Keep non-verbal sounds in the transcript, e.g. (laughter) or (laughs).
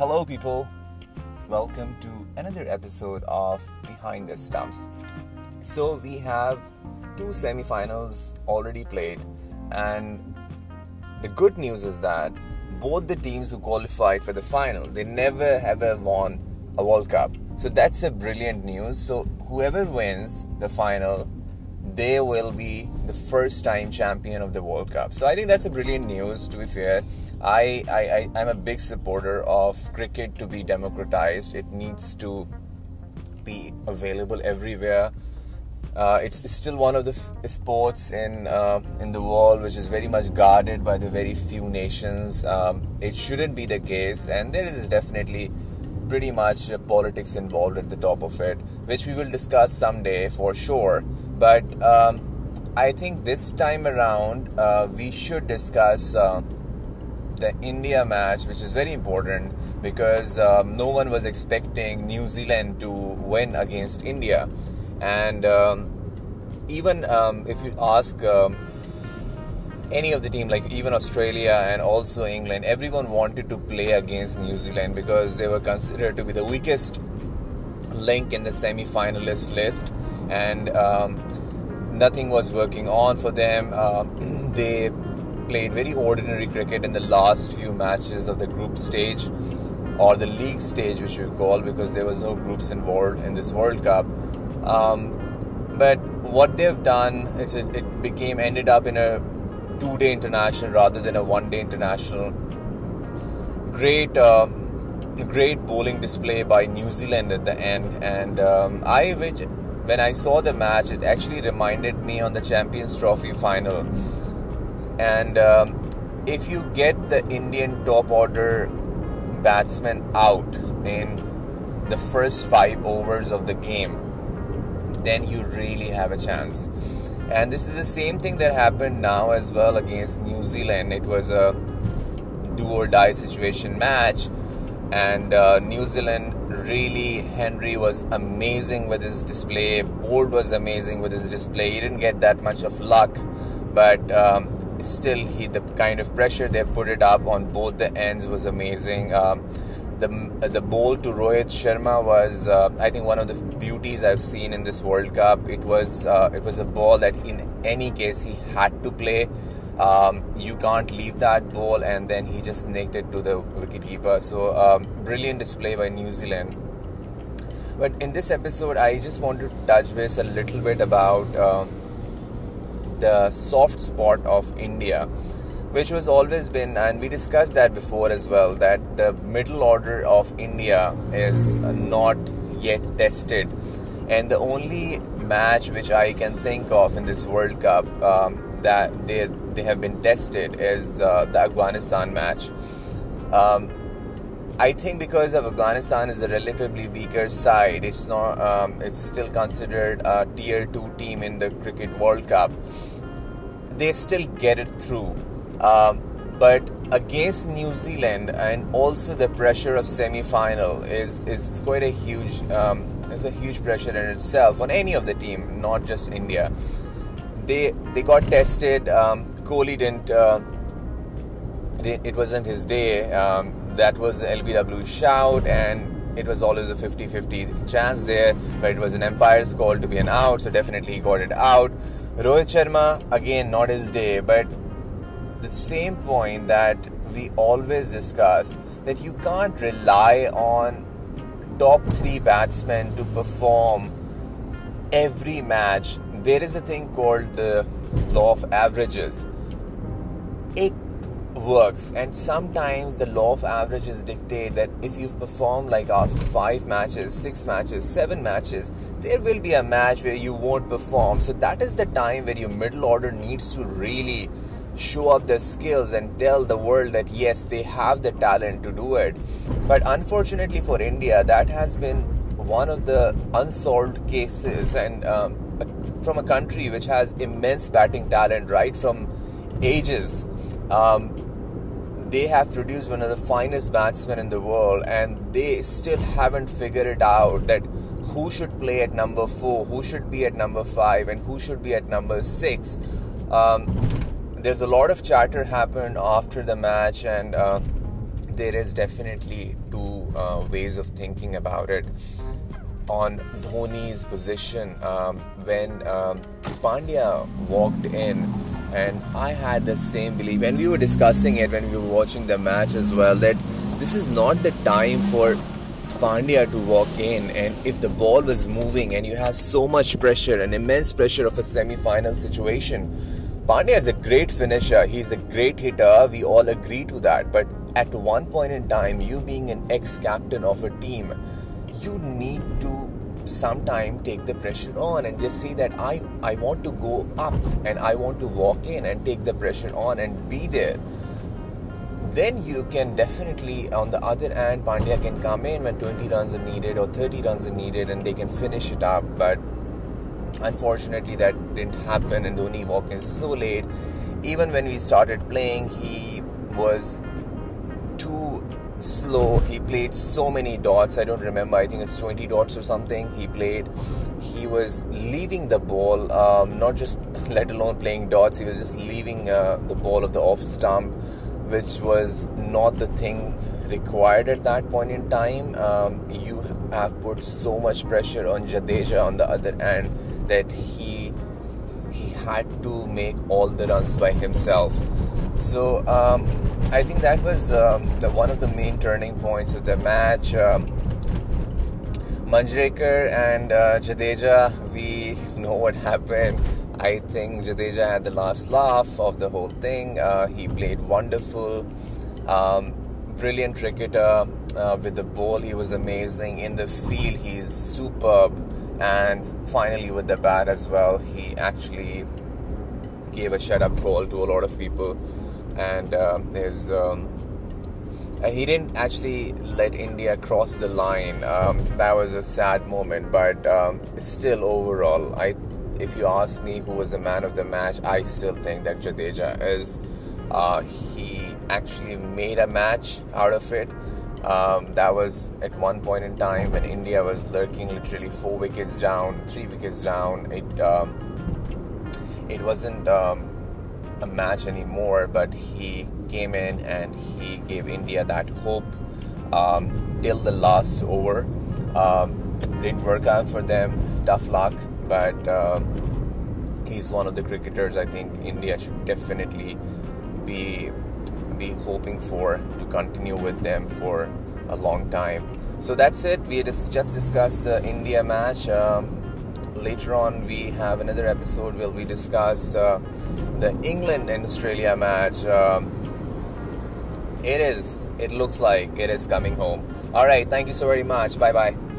Hello, people. Welcome to another episode of Behind the Stumps. So, we have two semifinals already played, and the good news is that both the teams who qualified for the final they never ever won a World Cup. So that's a brilliant news. So whoever wins the final they will be the first time champion of the World Cup. So I think that's a brilliant news to be fair. I, I, I, am a big supporter of cricket to be democratized. It needs to be available everywhere. Uh, it's, it's, still one of the f- sports in uh, in the world which is very much guarded by the very few nations. Um, it shouldn't be the case, and there is definitely pretty much uh, politics involved at the top of it, which we will discuss someday for sure. But um, I think this time around uh, we should discuss uh, the India match, which is very important because um, no one was expecting New Zealand to win against India, and um, even um, if you ask um, any of the team, like even Australia and also England, everyone wanted to play against New Zealand because they were considered to be the weakest link in the semi-finalist list, and um, nothing was working on for them. Uh, (clears throat) they played very ordinary cricket in the last few matches of the group stage or the league stage, which we call, because there was no groups involved in this World Cup. Um, but what they've done, a, it became ended up in a two-day international rather than a one-day international. Great, uh, great bowling display by New Zealand at the end, and um, I when I saw the match, it actually reminded me on the Champions Trophy final. And um, if you get the Indian top order batsman out in the first five overs of the game, then you really have a chance. And this is the same thing that happened now as well against New Zealand. It was a do or die situation match, and uh, New Zealand really Henry was amazing with his display. Boult was amazing with his display. He didn't get that much of luck, but um, still, he the kind of pressure they put it up on both the ends was amazing. Um, the the bowl to Rohit Sharma was, uh, I think, one of the beauties I've seen in this World Cup. It was uh, it was a ball that, in any case, he had to play. Um, you can't leave that ball, and then he just nicked it to the wicketkeeper. So, um, brilliant display by New Zealand. But in this episode, I just want to touch base a little bit about um, the soft spot of India, which was always been, and we discussed that before as well, that the middle order of India is not yet tested. And the only match which I can think of in this World Cup um, that they they have been tested is uh, the Afghanistan match. Um, I think because of Afghanistan is a relatively weaker side, it's not um, it's still considered a tier two team in the cricket World Cup. They still get it through, um, but against New Zealand and also the pressure of semi-final is is quite a huge um, is a huge pressure in itself on any of the team, not just India they they got tested. Um, Kohli didn't. Uh, it wasn't his day. Um, that was the LBW shout, and it was always a 50-50 chance there. But it was an umpire's call to be an out, so definitely he got it out. Rohit Sharma again not his day, but the same point that we always discuss that you can't rely on top three batsmen to perform every match there is a thing called the law of averages. It works, and sometimes the law of averages dictate that if you've performed like our five matches, six matches, seven matches, there will be a match where you won't perform. So that is the time where your middle order needs to really show up their skills and tell the world that yes, they have the talent to do it. But unfortunately for India, that has been one of the unsolved cases, and um, from a country which has immense batting talent right from ages. Um, they have produced one of the finest batsmen in the world, and they still haven't figured it out that who should play at number four, who should be at number five, and who should be at number six. Um, there's a lot of chatter happened after the match, and uh, there is definitely two uh, ways of thinking about it. On Dhoni's position, um, when um, Pandya walked in, and I had the same belief, and we were discussing it when we were watching the match as well, that this is not the time for Pandya to walk in, and if the ball was moving and you have so much pressure, an immense pressure of a semi final situation, Pandya is a great finisher, he's a great hitter, we all agree to that. But at one point in time, you being an ex captain of a team, you need to sometime take the pressure on and just say that I, I want to go up and I want to walk in and take the pressure on and be there. Then you can definitely on the other hand Pandya can come in when 20 runs are needed or 30 runs are needed and they can finish it up but unfortunately that didn't happen and Dhoni walked in so late. Even when we started playing he was too slow. He played so many dots. I don't remember. I think it's 20 dots or something he played. He was leaving the ball um, not just (laughs) let alone playing dots. He was just leaving uh, the ball of the off stump which was not the thing required at that point in time. Um, you have put so much pressure on Jadeja on the other end that he he had to make all the runs by himself. So um, I think that was um, the one of the main turning points of the match. Um, Manjrekar and uh, Jadeja, we know what happened I think Jadeja had the last laugh of the whole thing. Uh, he played wonderful, um, brilliant cricketer uh, with the ball. He was amazing in the field. He's superb, and finally with the bat as well, he actually gave a shut up call to a lot of people, and um, his. Um, uh, he didn't actually let India cross the line. Um, that was a sad moment, but um, still, overall, I if you ask me who was the man of the match, I still think that Jadeja is. Uh, he actually made a match out of it. Um, that was at one point in time when India was lurking literally four wickets down, three wickets down. It um, it wasn't um, a match anymore, but he came in and he gave India that hope um, till the last over. Um, didn't work out for them. Tough luck but uh, he's one of the cricketers I think India should definitely be be hoping for to continue with them for a long time. So that's it. We just discussed the India match. Um, later on, we have another episode where we discuss uh, the England and Australia match. Um, it is. It looks like it is coming home. All right. Thank you so very much. Bye bye.